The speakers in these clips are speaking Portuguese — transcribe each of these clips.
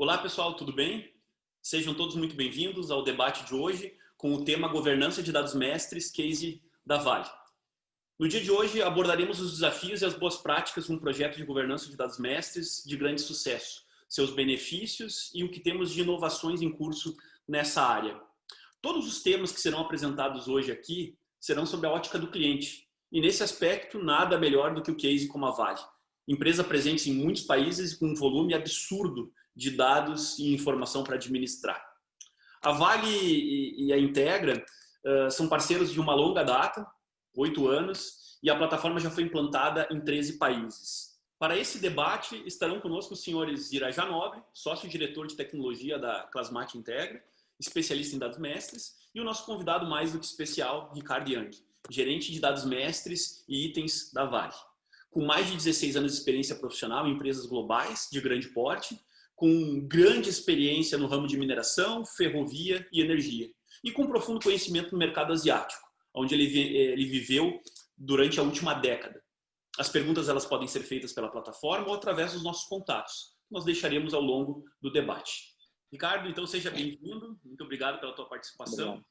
Olá, pessoal, tudo bem? Sejam todos muito bem-vindos ao debate de hoje com o tema Governança de Dados Mestres, case da Vale. No dia de hoje, abordaremos os desafios e as boas práticas de um projeto de governança de dados mestres de grande sucesso, seus benefícios e o que temos de inovações em curso nessa área. Todos os temas que serão apresentados hoje aqui serão sobre a ótica do cliente. E nesse aspecto, nada melhor do que o case como a Vale. Empresa presente em muitos países com um volume absurdo de dados e informação para administrar. A Vale e a Integra são parceiros de uma longa data, oito anos, e a plataforma já foi implantada em 13 países. Para esse debate estarão conosco os senhores Irajá Nobre, sócio-diretor de tecnologia da Clasmate Integra, especialista em dados mestres, e o nosso convidado mais do que especial, Ricardo Young, gerente de dados mestres e itens da Vale. Com mais de 16 anos de experiência profissional em empresas globais de grande porte, com grande experiência no ramo de mineração, ferrovia e energia, e com profundo conhecimento no mercado asiático, onde ele, ele viveu durante a última década. As perguntas elas podem ser feitas pela plataforma ou através dos nossos contatos, que nós deixaremos ao longo do debate. Ricardo, então seja bem-vindo, muito obrigado pela tua participação.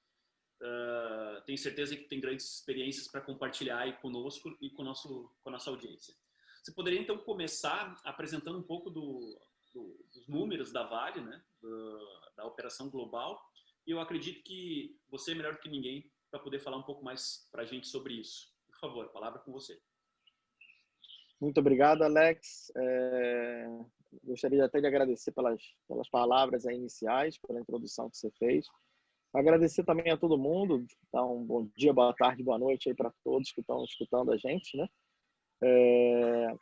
Uh, tenho certeza que tem grandes experiências para compartilhar aí conosco e com, nosso, com a nossa audiência. Você poderia então começar apresentando um pouco do, do, dos números da Vale, né, da operação global. E eu acredito que você é melhor do que ninguém para poder falar um pouco mais para a gente sobre isso. Por favor, a palavra é com você. Muito obrigado, Alex. É... Gostaria até de agradecer pelas, pelas palavras iniciais, pela introdução que você fez. Agradecer também a todo mundo, um bom dia, boa tarde, boa noite aí para todos que estão escutando a gente, né? É,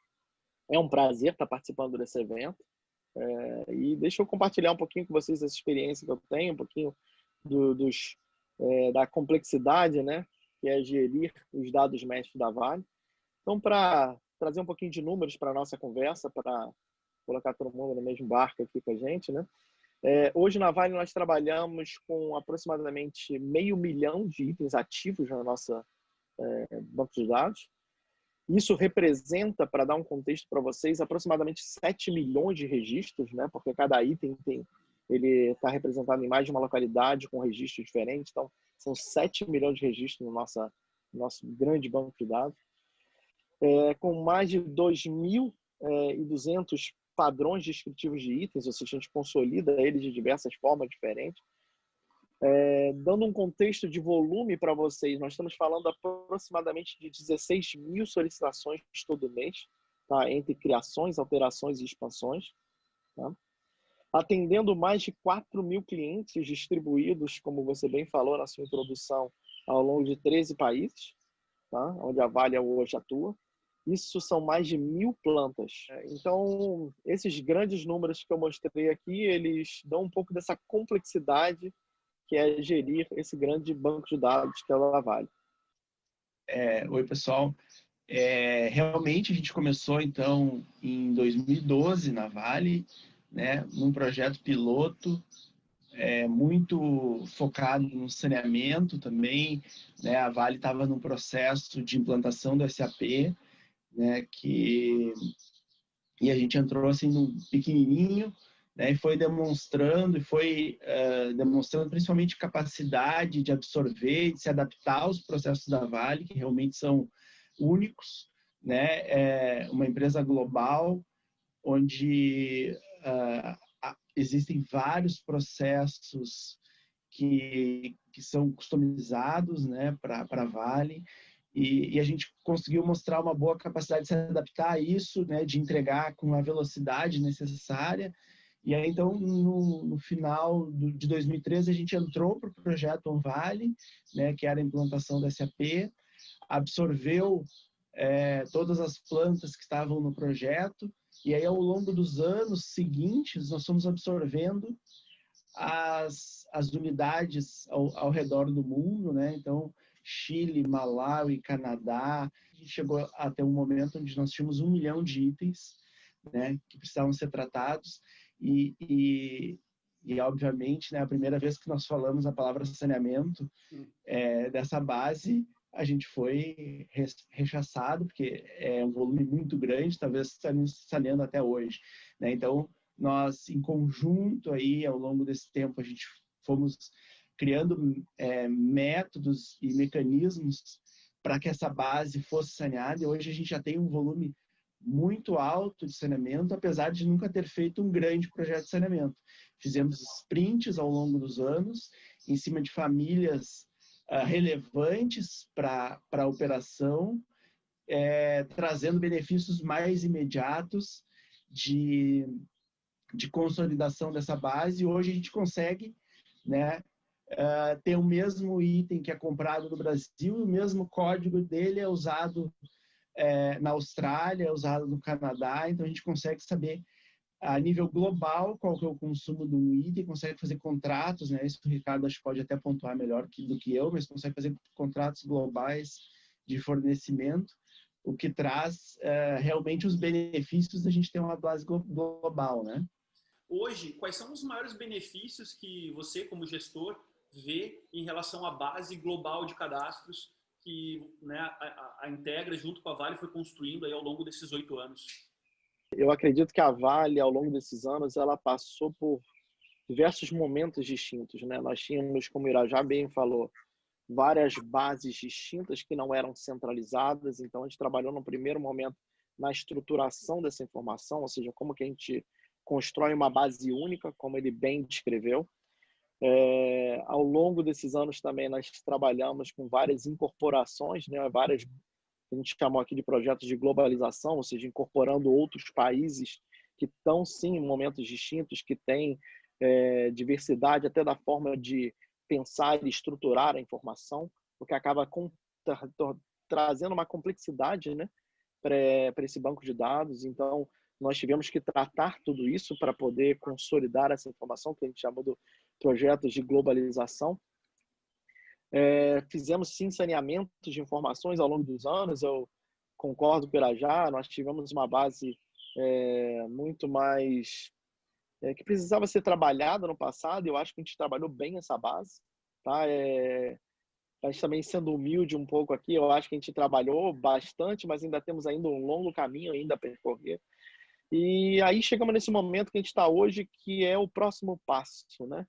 é um prazer estar participando desse evento. É, e deixa eu compartilhar um pouquinho com vocês essa experiência que eu tenho, um pouquinho do, dos, é, da complexidade, né, que é gerir os dados mestres da Vale. Então, para trazer um pouquinho de números para a nossa conversa, para colocar todo mundo no mesmo barco aqui com a gente, né? É, hoje na Vale nós trabalhamos com aproximadamente meio milhão de itens ativos na nossa é, banco de dados. Isso representa, para dar um contexto para vocês, aproximadamente 7 milhões de registros, né? porque cada item tem, ele está representado em mais de uma localidade com registros diferentes. Então, são 7 milhões de registros no nossa, nosso grande banco de dados. É, com mais de 2.200 é, padrões descritivos de itens, ou seja, a gente consolida eles de diversas formas diferentes. É, dando um contexto de volume para vocês, nós estamos falando aproximadamente de 16 mil solicitações todo mês, tá? entre criações, alterações e expansões. Tá? Atendendo mais de 4 mil clientes distribuídos, como você bem falou na sua introdução, ao longo de 13 países, tá? onde a Vale hoje atua. Isso são mais de mil plantas. Então, esses grandes números que eu mostrei aqui, eles dão um pouco dessa complexidade que é gerir esse grande banco de dados que é a Vale. É, oi, pessoal. É, realmente a gente começou então em 2012 na Vale, né, num projeto piloto é, muito focado no saneamento também. Né, a Vale estava num processo de implantação do SAP, né, que e a gente entrou assim no pequenininho né, e foi demonstrando e foi uh, demonstrando principalmente capacidade de absorver, de se adaptar aos processos da Vale, que realmente são únicos, né, é uma empresa global onde uh, existem vários processos que, que são customizados, né, para a Vale e, e, a gente conseguiu mostrar uma boa capacidade de se adaptar a isso, né, de entregar com a velocidade necessária e aí, então, no, no final do, de 2013, a gente entrou para o projeto OnVale, né, que era a implantação da SAP, absorveu é, todas as plantas que estavam no projeto, e aí, ao longo dos anos seguintes, nós fomos absorvendo as, as unidades ao, ao redor do mundo, né? Então, Chile, Malawi, Canadá, a gente chegou até um momento onde nós tínhamos um milhão de itens, né, que precisavam ser tratados, e, e, e, obviamente, né, a primeira vez que nós falamos a palavra saneamento é, dessa base, a gente foi rechaçado, porque é um volume muito grande, talvez saneando até hoje. Né? Então, nós, em conjunto, aí, ao longo desse tempo, a gente fomos criando é, métodos e mecanismos para que essa base fosse saneada. E hoje a gente já tem um volume muito alto de saneamento, apesar de nunca ter feito um grande projeto de saneamento. Fizemos sprints ao longo dos anos, em cima de famílias uh, relevantes para a operação, é, trazendo benefícios mais imediatos de, de consolidação dessa base. E hoje a gente consegue né, uh, ter o mesmo item que é comprado no Brasil, o mesmo código dele é usado é, na Austrália, é usado no Canadá, então a gente consegue saber a nível global qual que é o consumo do item, consegue fazer contratos, né? Isso o Ricardo acho que pode até pontuar melhor que, do que eu, mas consegue fazer contratos globais de fornecimento, o que traz é, realmente os benefícios da gente ter uma base global, né? Hoje, quais são os maiores benefícios que você, como gestor, vê em relação à base global de cadastros que né, a, a, Integra, junto com a Vale, foi construindo aí ao longo desses oito anos? Eu acredito que a Vale, ao longo desses anos, ela passou por diversos momentos distintos. Né? Nós tínhamos, como o Irajá bem falou, várias bases distintas que não eram centralizadas. Então, a gente trabalhou no primeiro momento na estruturação dessa informação, ou seja, como que a gente constrói uma base única, como ele bem descreveu. É, ao longo desses anos também nós trabalhamos com várias incorporações, né, várias a gente chamou aqui de projetos de globalização, ou seja, incorporando outros países que estão sim em momentos distintos, que têm é, diversidade até da forma de pensar e estruturar a informação, o que acaba com, tra, trazendo uma complexidade, né, para esse banco de dados. Então, nós tivemos que tratar tudo isso para poder consolidar essa informação que a gente chamou do projetos de globalização. É, fizemos sim saneamento de informações ao longo dos anos. Eu concordo o Irajá, nós tivemos uma base é, muito mais é, que precisava ser trabalhada no passado. Eu acho que a gente trabalhou bem essa base, tá? É, mas também sendo humilde um pouco aqui, eu acho que a gente trabalhou bastante, mas ainda temos ainda um longo caminho ainda a percorrer. E aí chegamos nesse momento que a gente está hoje, que é o próximo passo, né?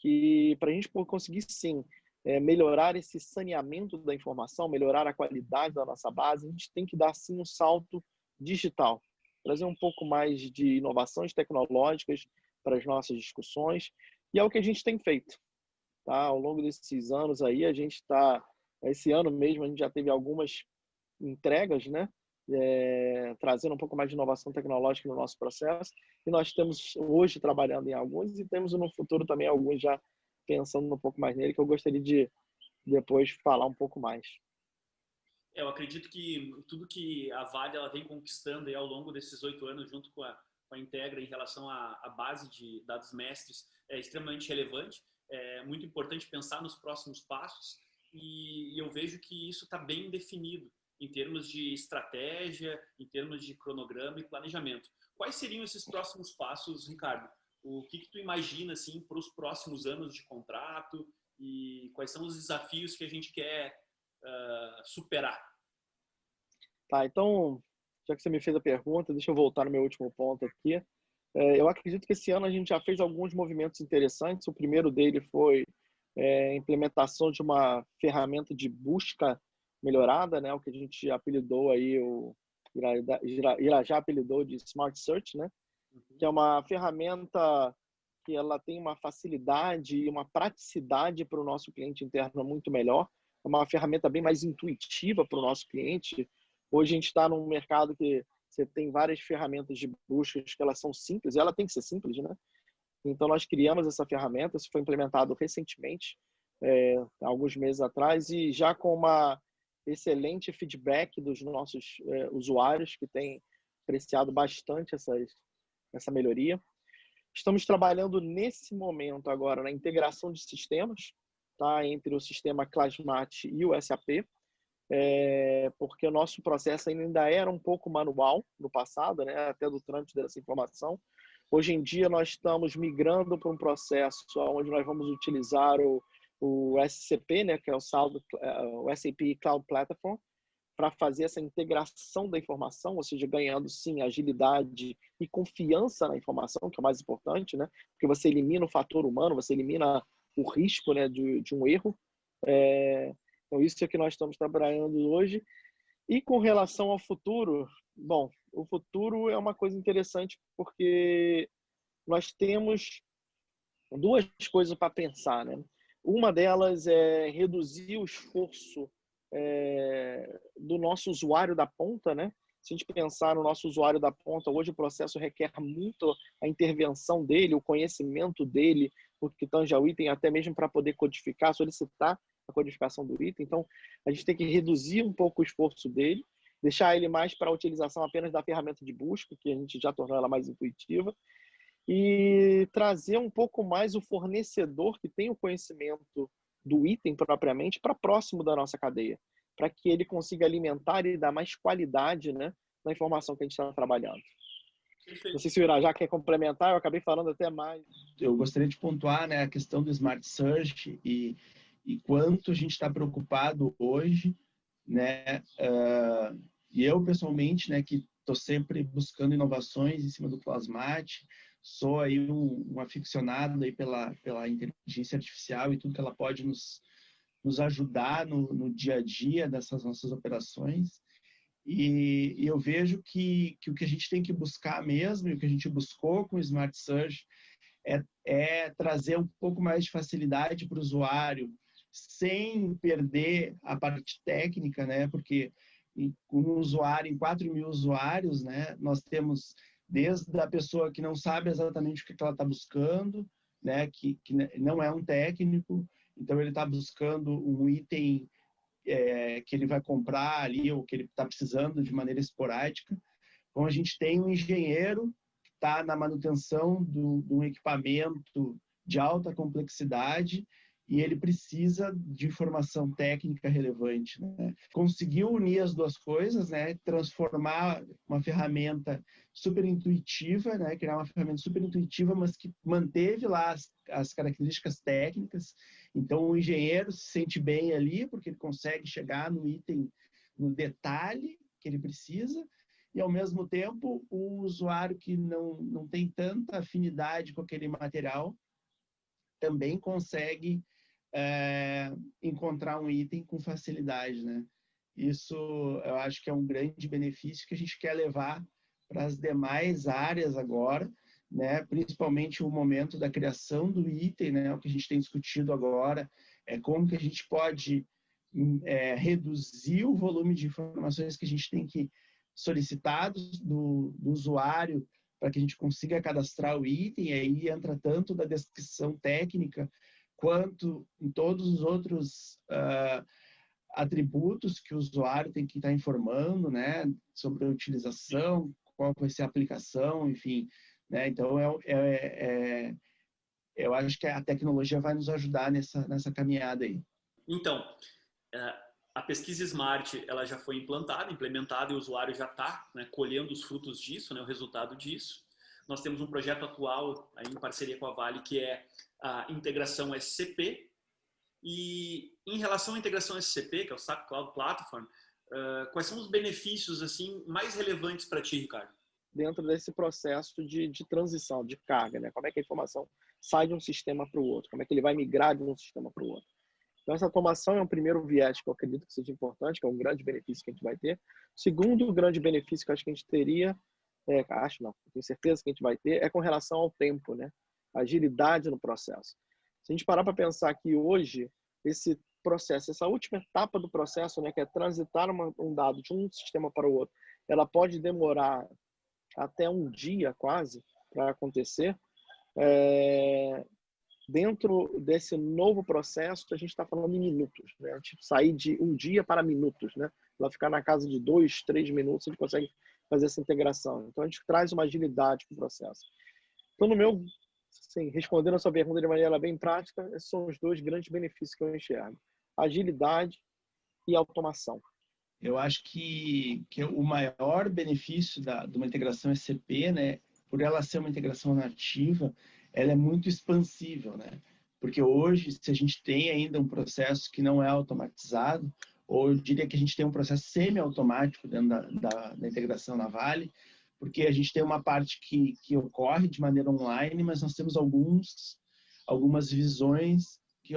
Que para a gente conseguir sim é, melhorar esse saneamento da informação, melhorar a qualidade da nossa base, a gente tem que dar sim um salto digital, trazer um pouco mais de inovações tecnológicas para as nossas discussões e é o que a gente tem feito. Tá? Ao longo desses anos aí, a gente está, esse ano mesmo, a gente já teve algumas entregas, né? É, trazendo um pouco mais de inovação tecnológica no nosso processo. E nós estamos hoje trabalhando em alguns e temos no futuro também alguns já pensando um pouco mais nele, que eu gostaria de depois falar um pouco mais. Eu acredito que tudo que a Vale ela vem conquistando ao longo desses oito anos, junto com a, com a Integra, em relação à, à base de dados mestres, é extremamente relevante. É muito importante pensar nos próximos passos e eu vejo que isso está bem definido em termos de estratégia, em termos de cronograma e planejamento. Quais seriam esses próximos passos, Ricardo? O que, que tu imagina assim para os próximos anos de contrato e quais são os desafios que a gente quer uh, superar? Tá, então, já que você me fez a pergunta, deixa eu voltar no meu último ponto aqui. É, eu acredito que esse ano a gente já fez alguns movimentos interessantes. O primeiro dele foi é, a implementação de uma ferramenta de busca melhorada, né? O que a gente apelidou aí, o Irajá apelidou de Smart Search, né? Uhum. Que é uma ferramenta que ela tem uma facilidade e uma praticidade para o nosso cliente interno muito melhor. É uma ferramenta bem mais intuitiva para o nosso cliente. Hoje a gente está num mercado que você tem várias ferramentas de buscas que elas são simples, ela tem que ser simples, né? Então nós criamos essa ferramenta, isso foi implementado recentemente, é, alguns meses atrás, e já com uma excelente feedback dos nossos é, usuários que têm apreciado bastante essas, essa melhoria. Estamos trabalhando nesse momento agora na integração de sistemas, tá, entre o sistema Clasmat e o SAP, é, porque o nosso processo ainda era um pouco manual no passado, né, até do trâmite dessa informação. Hoje em dia nós estamos migrando para um processo onde nós vamos utilizar o o SCP, né, que é o, saldo, é, o SAP Cloud Platform, para fazer essa integração da informação, ou seja, ganhando sim agilidade e confiança na informação, que é o mais importante, né? Porque você elimina o fator humano, você elimina o risco, né, de, de um erro. É, então isso é que nós estamos trabalhando hoje. E com relação ao futuro, bom, o futuro é uma coisa interessante porque nós temos duas coisas para pensar, né? Uma delas é reduzir o esforço é, do nosso usuário da ponta, né? Se a gente pensar no nosso usuário da ponta, hoje o processo requer muito a intervenção dele, o conhecimento dele, o que tange ao item, até mesmo para poder codificar, solicitar a codificação do item. Então, a gente tem que reduzir um pouco o esforço dele, deixar ele mais para a utilização apenas da ferramenta de busca, que a gente já tornou ela mais intuitiva, e trazer um pouco mais o fornecedor que tem o conhecimento do item propriamente para próximo da nossa cadeia, para que ele consiga alimentar e dar mais qualidade né, na informação que a gente está trabalhando. Não sei se o Irajá quer complementar, eu acabei falando até mais. Eu gostaria de pontuar né, a questão do Smart Search e, e quanto a gente está preocupado hoje, né? Uh, e eu, pessoalmente, né, que estou sempre buscando inovações em cima do Plasmat, sou aí um, um aficionado aí pela, pela inteligência artificial e tudo que ela pode nos, nos ajudar no, no dia a dia dessas nossas operações. E, e, eu vejo que, que o que a gente tem que buscar mesmo, e o que a gente buscou com o Smart Search, é, é trazer um pouco mais de facilidade para o usuário, sem perder a parte técnica, né? Porque um usuário, em 4 mil usuários, né? Nós temos desde a pessoa que não sabe exatamente o que ela está buscando, né, que, que não é um técnico, então ele está buscando um item é, que ele vai comprar ali ou que ele está precisando de maneira esporádica. Então a gente tem um engenheiro que está na manutenção de um equipamento de alta complexidade e ele precisa de informação técnica relevante. Né? Conseguiu unir as duas coisas, né? transformar uma ferramenta super intuitiva, né? criar uma ferramenta super intuitiva, mas que manteve lá as, as características técnicas. Então, o engenheiro se sente bem ali, porque ele consegue chegar no item, no detalhe que ele precisa, e ao mesmo tempo o usuário que não, não tem tanta afinidade com aquele material também consegue é, encontrar um item com facilidade, né? Isso eu acho que é um grande benefício que a gente quer levar para as demais áreas agora, né? Principalmente o momento da criação do item, né? O que a gente tem discutido agora é como que a gente pode é, reduzir o volume de informações que a gente tem que solicitar do, do usuário para que a gente consiga cadastrar o item. E aí entra tanto da descrição técnica quanto em todos os outros uh, atributos que o usuário tem que estar informando, né, sobre a utilização, qual vai ser a aplicação, enfim, né, então é, é, é, eu acho que a tecnologia vai nos ajudar nessa, nessa caminhada aí. Então, é, a pesquisa Smart ela já foi implantada, implementada e o usuário já está né, colhendo os frutos disso, né, o resultado disso. Nós temos um projeto atual aí, em parceria com a Vale que é a integração SCP. E em relação à integração SCP, que é o SAP Cloud Platform, uh, quais são os benefícios assim mais relevantes para ti, Ricardo? Dentro desse processo de, de transição, de carga, né? Como é que a informação sai de um sistema para o outro? Como é que ele vai migrar de um sistema para o outro? Então, essa automação é um primeiro viés que eu acredito que seja importante, que é um grande benefício que a gente vai ter. Segundo grande benefício que eu acho que a gente teria, é, acho não, tenho certeza que a gente vai ter, é com relação ao tempo, né? agilidade no processo. Se a gente parar para pensar que hoje esse processo, essa última etapa do processo, né, que é transitar uma, um dado de um sistema para o outro, ela pode demorar até um dia quase para acontecer. É, dentro desse novo processo, a gente está falando em minutos, né? A gente sair de um dia para minutos, né? Ela ficar na casa de dois, três minutos, a gente consegue fazer essa integração. Então, a gente traz uma agilidade para o processo. Então, no meu Sim, respondendo a sua pergunta de maneira bem prática, esses são os dois grandes benefícios que eu enxergo: agilidade e automação. Eu acho que, que o maior benefício da, de uma integração SCP, né, por ela ser uma integração nativa, ela é muito expansível, né? Porque hoje, se a gente tem ainda um processo que não é automatizado, ou eu diria que a gente tem um processo semi-automático dentro da, da, da, integração na Vale, porque a gente tem uma parte que, que ocorre de maneira online, mas nós temos alguns, algumas visões que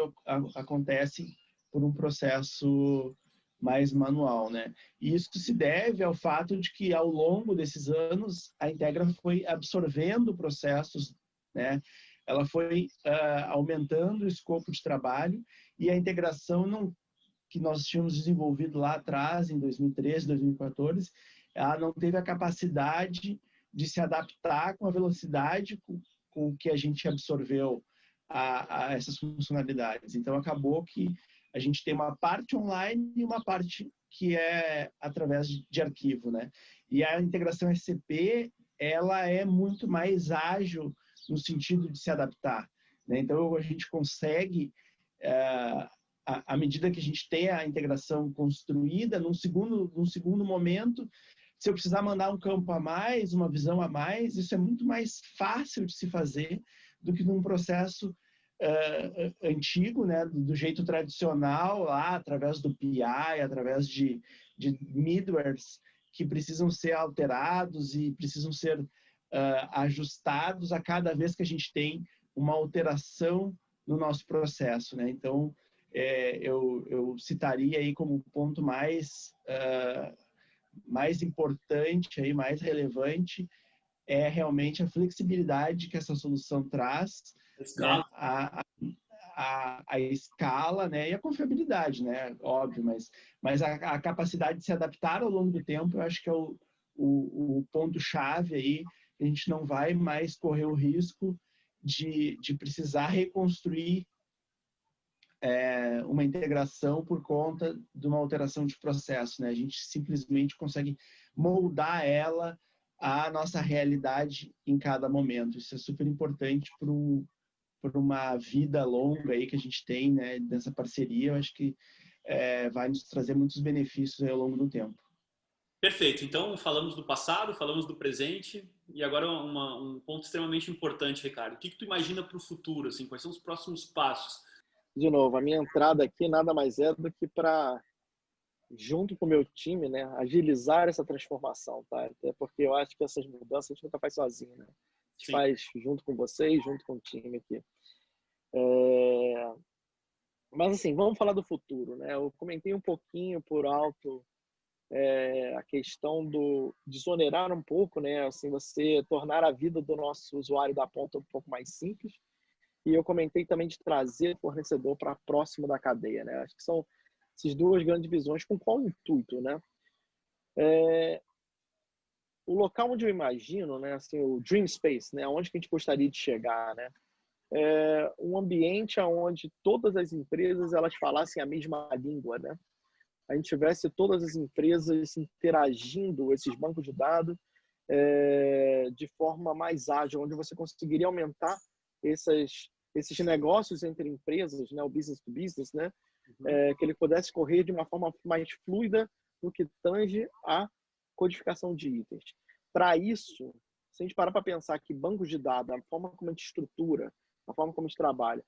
acontecem por um processo mais manual, né? E isso se deve ao fato de que ao longo desses anos a Integra foi absorvendo processos, né? Ela foi uh, aumentando o escopo de trabalho e a integração não que nós tínhamos desenvolvido lá atrás, em 2013, 2014, ela não teve a capacidade de se adaptar com a velocidade com, com que a gente absorveu a, a, essas funcionalidades. Então, acabou que a gente tem uma parte online e uma parte que é através de, arquivo, né? E a integração SCP, ela é muito mais ágil no sentido de se adaptar. Né? Então, a gente consegue é, à medida que a gente tem a integração construída, num segundo, num segundo momento, se eu precisar mandar um campo a mais, uma visão a mais, isso é muito mais fácil de se fazer do que num processo uh, antigo, né, do jeito tradicional, lá através do PI, através de, de middlewares que precisam ser alterados e precisam ser uh, ajustados a cada vez que a gente tem uma alteração no nosso processo, né? Então, é, eu, eu, citaria aí como ponto mais, uh, mais importante, aí, mais relevante, é realmente a flexibilidade que essa solução traz, né? a, a, a, a, escala né? e a confiabilidade, né? óbvio, mas, mas a, a, capacidade de se adaptar ao longo do tempo, eu acho que é o, o, o ponto-chave aí, a gente não vai mais correr o risco de, de precisar reconstruir é, uma integração por conta de uma alteração de processo. Né? A gente simplesmente consegue moldar ela à nossa realidade em cada momento. Isso é super importante para um, uma vida longa aí que a gente tem né, dessa parceria. Eu acho que é, vai nos trazer muitos benefícios ao longo do tempo. Perfeito. Então, falamos do passado, falamos do presente e agora uma, um ponto extremamente importante, Ricardo. O que, que tu imagina para o futuro? Assim, quais são os próximos passos? De novo, a minha entrada aqui nada mais é do que para, junto com o meu time, né, agilizar essa transformação, tá? Até porque eu acho que essas mudanças a gente nunca faz sozinho, né? A gente Sim. faz junto com vocês, junto com o time aqui. É... Mas, assim, vamos falar do futuro, né? Eu comentei um pouquinho por alto é, a questão do desonerar um pouco, né? Assim, você tornar a vida do nosso usuário da ponta um pouco mais simples e eu comentei também de trazer o fornecedor para próximo da cadeia, né? Acho que são essas duas grandes visões com qual intuito, né? É... O local onde eu imagino, né, assim, o dream space, né, onde que a gente gostaria de chegar, né? É um ambiente onde todas as empresas elas falassem a mesma língua, né? A gente tivesse todas as empresas interagindo esses bancos de dados é, de forma mais ágil, onde você conseguiria aumentar essas, esses negócios entre empresas, né, o business to business, né, uhum. é, que ele pudesse correr de uma forma mais fluida no que tange a codificação de itens. Para isso, se a gente parar para pensar que bancos de dados, a forma como a gente estrutura, a forma como a gente trabalha,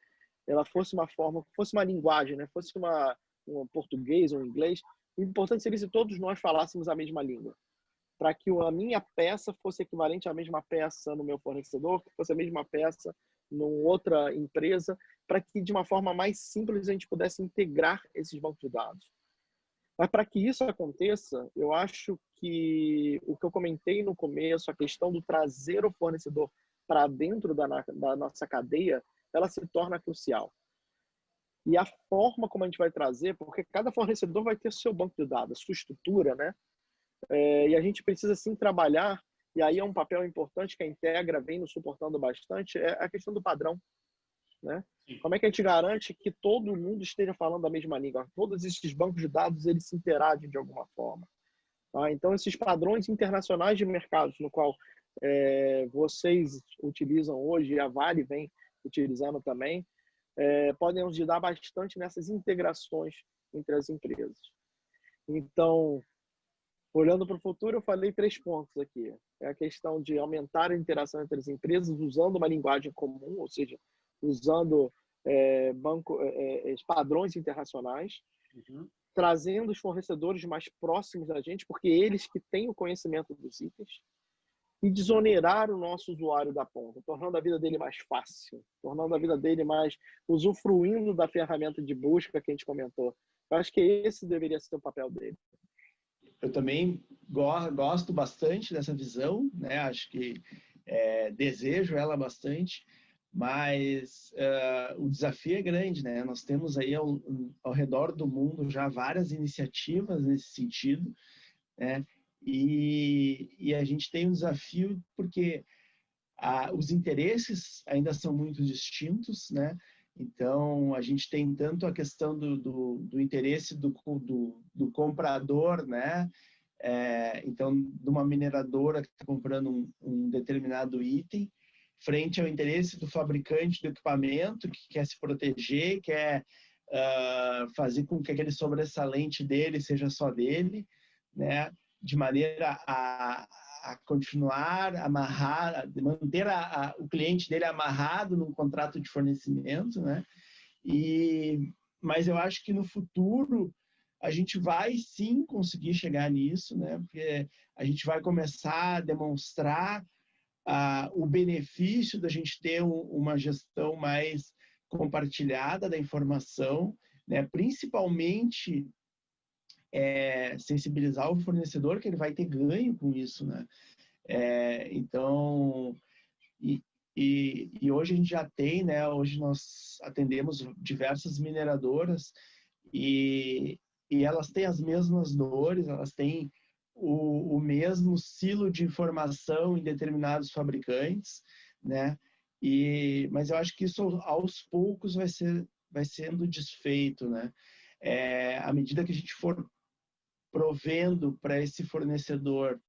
ela fosse uma forma, fosse uma linguagem, né, fosse uma um português ou um inglês, o importante seria se todos nós falássemos a mesma língua para que a minha peça fosse equivalente à mesma peça no meu fornecedor, que fosse a mesma peça numa outra empresa, para que de uma forma mais simples a gente pudesse integrar esses bancos de dados. Mas para que isso aconteça, eu acho que o que eu comentei no começo, a questão do trazer o fornecedor para dentro da, da nossa cadeia, ela se torna crucial. E a forma como a gente vai trazer, porque cada fornecedor vai ter seu banco de dados, sua estrutura, né? É, e a gente precisa sim trabalhar, e aí é um papel importante que a Integra vem nos suportando bastante, é a questão do padrão. Né? Como é que a gente garante que todo mundo esteja falando a mesma língua? Todos esses bancos de dados eles se interagem de alguma forma. Tá? Então, esses padrões internacionais de mercados, no qual é, vocês utilizam hoje, e a Vale vem utilizando também, é, podem ajudar bastante nessas integrações entre as empresas. Então, Olhando para o futuro, eu falei três pontos aqui. É a questão de aumentar a interação entre as empresas usando uma linguagem comum, ou seja, usando é, banco, é, é padrões internacionais. Uhum. trazendo os fornecedores mais próximos da gente, porque eles que têm o conhecimento dos itens, e desonerar o nosso usuário da ponta, tornando a vida dele mais fácil, tornando a vida dele mais usufruindo da ferramenta de busca que a gente comentou. Eu acho que esse deveria ser o papel dele. Eu também gosto bastante dessa visão, né? Acho que é, desejo ela bastante, mas uh, o desafio é grande, né? Nós temos aí ao, ao redor do mundo já várias iniciativas nesse sentido, né? E, e a gente tem um desafio porque a, os interesses ainda são muito distintos, né? Então, a gente tem tanto a questão do, do, do interesse do, do, do, comprador, né? É, então, de uma mineradora que está comprando um, um, determinado item, frente ao interesse do fabricante do equipamento, que quer se proteger, quer uh, fazer com que aquele sobressalente dele seja só dele, né? de maneira a, a continuar amarrar, manter a, a, o cliente dele amarrado num contrato de fornecimento, né? E, mas eu acho que no futuro a gente vai sim conseguir chegar nisso, né? Porque a gente vai começar a demonstrar o benefício da gente ter um, uma gestão mais compartilhada da informação, né? Principalmente é, sensibilizar o fornecedor que ele vai ter ganho com isso, né? É, então, e, e, e, hoje a gente já tem, né? Hoje nós atendemos diversas mineradoras e, e elas têm as mesmas dores, elas têm o, o mesmo silo de informação em determinados fabricantes, né? E, mas eu acho que isso aos poucos vai ser vai sendo desfeito, né? É, à medida que a gente for provendo para esse fornecedor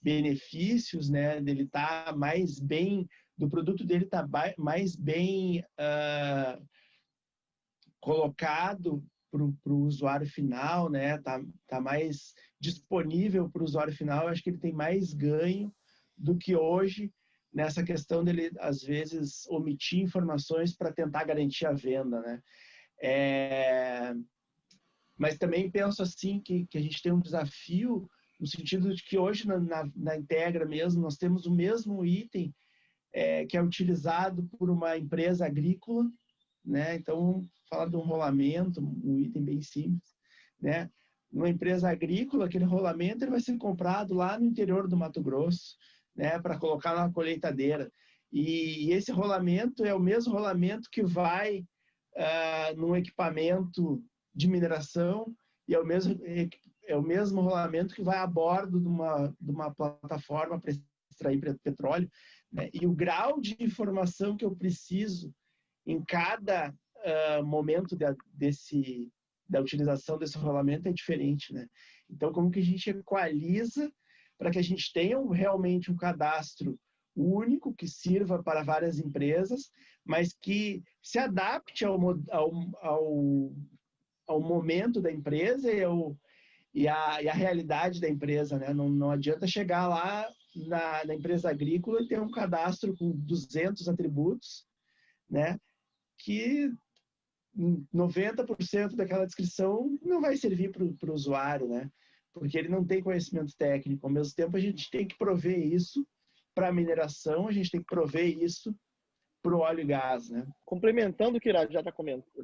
benefícios, né, dele tá mais bem, do produto dele tá mais bem uh, colocado para o usuário final, né, tá, tá mais disponível para o usuário final, eu acho que ele tem mais ganho do que hoje nessa questão dele, às vezes, omitir informações para tentar garantir a venda, né. É, mas também penso assim que, que a gente tem um desafio no sentido de que hoje na, na, na Integra mesmo nós temos o mesmo item é, que é utilizado por uma empresa agrícola, né? Então, falar de um rolamento, um item bem simples, né? Numa empresa agrícola, aquele rolamento ele vai ser comprado lá no interior do Mato Grosso, né? Para colocar na colheitadeira. E, e esse rolamento é o mesmo rolamento que vai uh, num equipamento de mineração e é o mesmo, é o mesmo rolamento que vai a bordo de uma, de uma plataforma para extrair petróleo. Né? E o grau de informação que eu preciso em cada uh, momento de, desse, da utilização desse rolamento é diferente. Né? Então, como que a gente equaliza para que a gente tenha realmente um cadastro único que sirva para várias empresas, mas que se adapte ao, ao, ao ao momento da empresa e, ao, e, a, e a realidade da empresa. Né? Não, não adianta chegar lá na, na, empresa agrícola e ter um cadastro com 200 atributos, né? que 90% daquela descrição não vai servir para o usuário, né? porque ele não tem conhecimento técnico. Ao mesmo tempo, a gente tem que prover isso para a mineração, a gente tem que prover isso para o óleo e gás, né? Complementando o que Irajá tá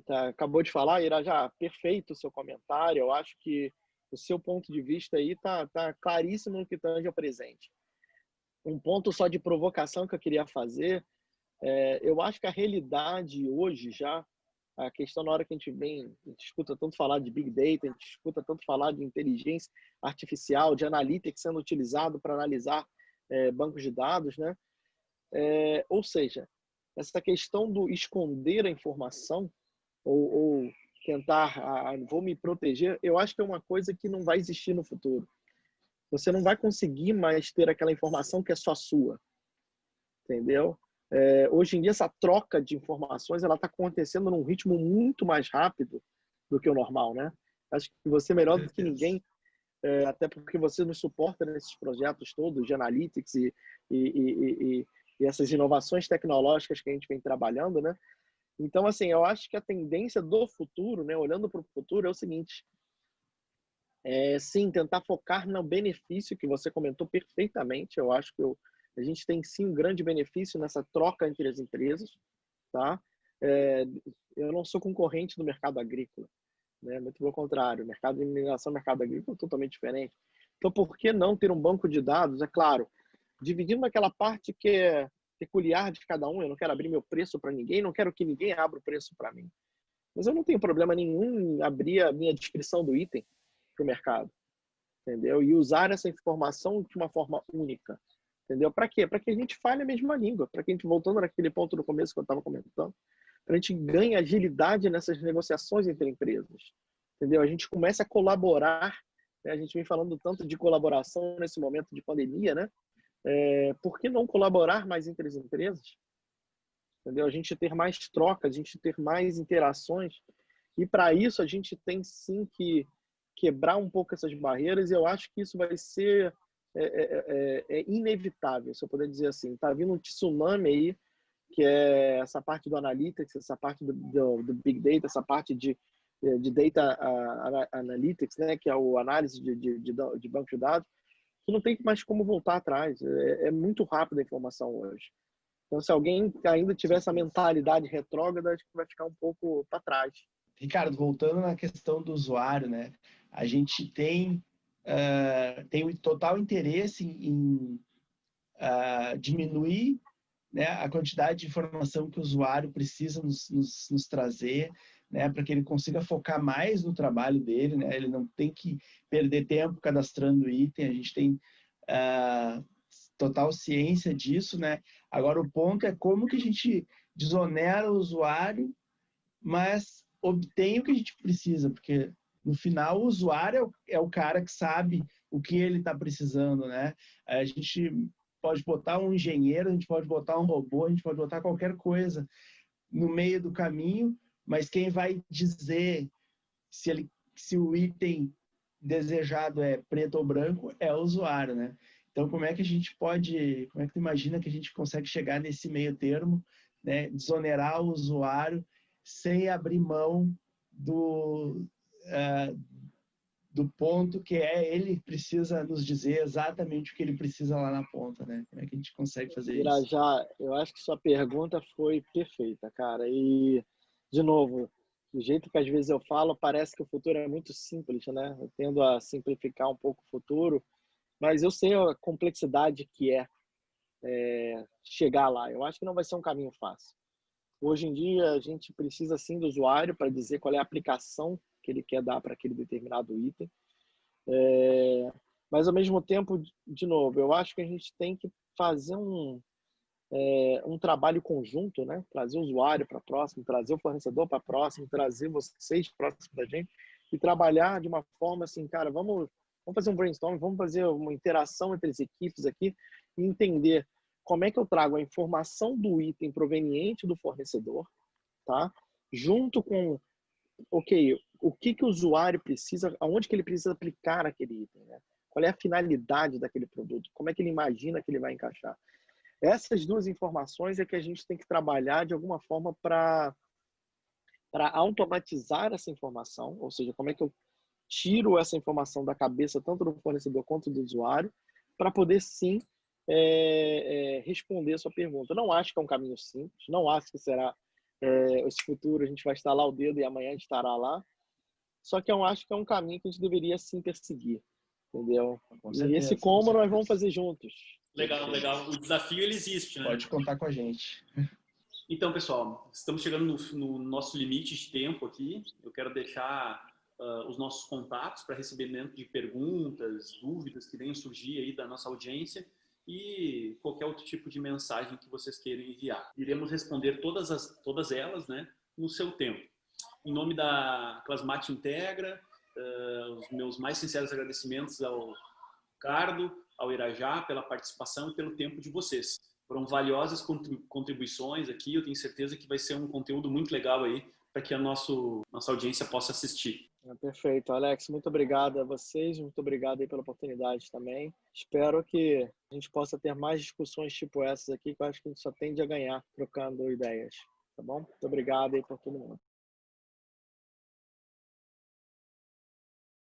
tá, acabou de falar, Irajá, perfeito o seu comentário. Eu acho que o seu ponto de vista aí tá, tá claríssimo no que tange ao presente. Um ponto só de provocação que eu queria fazer, é, eu acho que a realidade hoje já, a questão na hora que a gente vem, a gente escuta tanto falar de Big Data, a gente escuta tanto falar de inteligência artificial, de analytics sendo utilizado para analisar é, bancos de dados, né? É, ou seja, essa questão do esconder a informação ou, ou tentar, ah, vou me proteger, eu acho que é uma coisa que não vai existir no futuro. Você não vai conseguir mais ter aquela informação que é só sua, entendeu? É, hoje em dia essa troca de informações ela está acontecendo num ritmo muito mais rápido do que o normal, né? Acho que você é melhor do que ninguém, é, até porque você nos suporta nesses projetos todos de analytics e, e, e, e essas inovações tecnológicas que a gente vem trabalhando, né? Então, assim, eu acho que a tendência do futuro, né, olhando para o futuro, é o seguinte: é, sim, tentar focar no benefício que você comentou perfeitamente. Eu acho que eu, a gente tem sim um grande benefício nessa troca entre as empresas, tá? É, eu não sou concorrente do mercado agrícola, né? Muito pelo contrário, mercado de mineração, mercado agrícola é totalmente diferente. Então, por que não ter um banco de dados? É claro, dividindo aquela parte que é peculiar de cada um. Eu não quero abrir meu preço para ninguém, não quero que ninguém abra o preço para mim. Mas eu não tenho problema nenhum em abrir a minha descrição do item para o mercado, entendeu? E usar essa informação de uma forma única, entendeu? Para quê? Para que a gente fale a mesma língua, para que a gente, voltando naquele ponto do começo que eu estava comentando, para a gente ganhe agilidade nessas negociações entre empresas, entendeu? A gente começa a colaborar, né? a gente vem falando tanto de colaboração nesse momento de pandemia, né? É, por que não colaborar mais entre as empresas? Entendeu? A gente ter mais trocas, a gente ter mais interações. E para isso a gente tem sim que quebrar um pouco essas barreiras. E eu acho que isso vai ser é, é, é, é inevitável, se eu puder dizer assim. Está vindo um tsunami aí, que é essa parte do analytics, essa parte do, do, do big data, essa parte de, de data analytics, né, que é o análise de, de, de, de banco de dados que não tem mais como voltar atrás. É, é muito rápida a informação hoje. Então, se alguém ainda tiver essa mentalidade retrógrada, acho que vai ficar um pouco para trás. Ricardo, voltando na questão do usuário, né? A gente tem uh, tem o total interesse em uh, diminuir né, a quantidade de informação que o usuário precisa nos, nos, nos trazer, né, para que ele consiga focar mais no trabalho dele, né? Ele não tem que perder tempo cadastrando item. A gente tem uh, total ciência disso, né? Agora o ponto é como que a gente desonera o usuário, mas obtém o que a gente precisa, porque no final o usuário é o, é cara que sabe o que ele está precisando, né? A gente pode botar um engenheiro, a gente pode botar um robô, a gente pode botar qualquer coisa no meio do caminho, mas quem vai dizer se, ele, se o item desejado é preto ou branco é o usuário, né? Então, como é que a gente pode, como é que tu imagina que a gente consegue chegar nesse meio termo, né? Desonerar o usuário sem abrir mão do, uh, do ponto que é ele precisa nos dizer exatamente o que ele precisa lá na ponta, né? Como é que a gente consegue fazer isso? Já, eu acho que sua pergunta foi perfeita, cara. E de novo, do jeito que às vezes eu falo, parece que o futuro é muito simples, né? Eu tendo a simplificar um pouco o futuro, mas eu sei a complexidade que é, é chegar lá. Eu acho que não vai ser um caminho fácil. Hoje em dia, a gente precisa sim do usuário para dizer qual é a aplicação que ele quer dar para aquele determinado item. É, mas, ao mesmo tempo, de novo, eu acho que a gente tem que fazer um, é, um trabalho conjunto, né? Trazer o usuário para próximo, trazer o fornecedor para próximo, trazer vocês próximo da gente e trabalhar de uma forma assim, cara, vamos, vamos fazer um brainstorm, vamos fazer uma interação entre as equipes aqui e entender como é que eu trago a informação do item proveniente do fornecedor, tá? Junto com, ok, o que que o usuário precisa, aonde que ele precisa aplicar aquele item, né? Qual é a finalidade daquele produto? Como é que ele imagina que ele vai encaixar? Essas duas informações é que a gente tem que trabalhar de alguma forma para para automatizar essa informação, ou seja, como é que eu tiro essa informação da cabeça tanto do fornecedor quanto do usuário, para poder sim é, é, responder a sua pergunta. Não acho que é um caminho simples, não acho que será é, esse futuro a gente vai estalar o dedo e amanhã a gente estará lá. Só que eu acho que é um caminho que a gente deveria sim perseguir, entendeu? e esse como nós vamos fazer juntos. Legal, legal. O desafio ele existe, né? Pode contar com a gente. Então, pessoal, estamos chegando no, no nosso limite de tempo aqui. Eu quero deixar uh, os nossos contatos para recebimento de perguntas, dúvidas que venham surgir aí da nossa audiência e qualquer outro tipo de mensagem que vocês queiram enviar. Iremos responder todas, as, todas elas né, no seu tempo. Em nome da Clasmate Integra, uh, os meus mais sinceros agradecimentos ao Ricardo, ao Irajá pela participação e pelo tempo de vocês. Foram valiosas contribuições aqui, eu tenho certeza que vai ser um conteúdo muito legal aí para que a nosso, nossa audiência possa assistir. É, perfeito, Alex, muito obrigado a vocês, muito obrigado aí pela oportunidade também. Espero que a gente possa ter mais discussões tipo essas aqui, que eu acho que a gente só tende a ganhar trocando ideias, tá bom? Muito obrigado aí por todo mundo.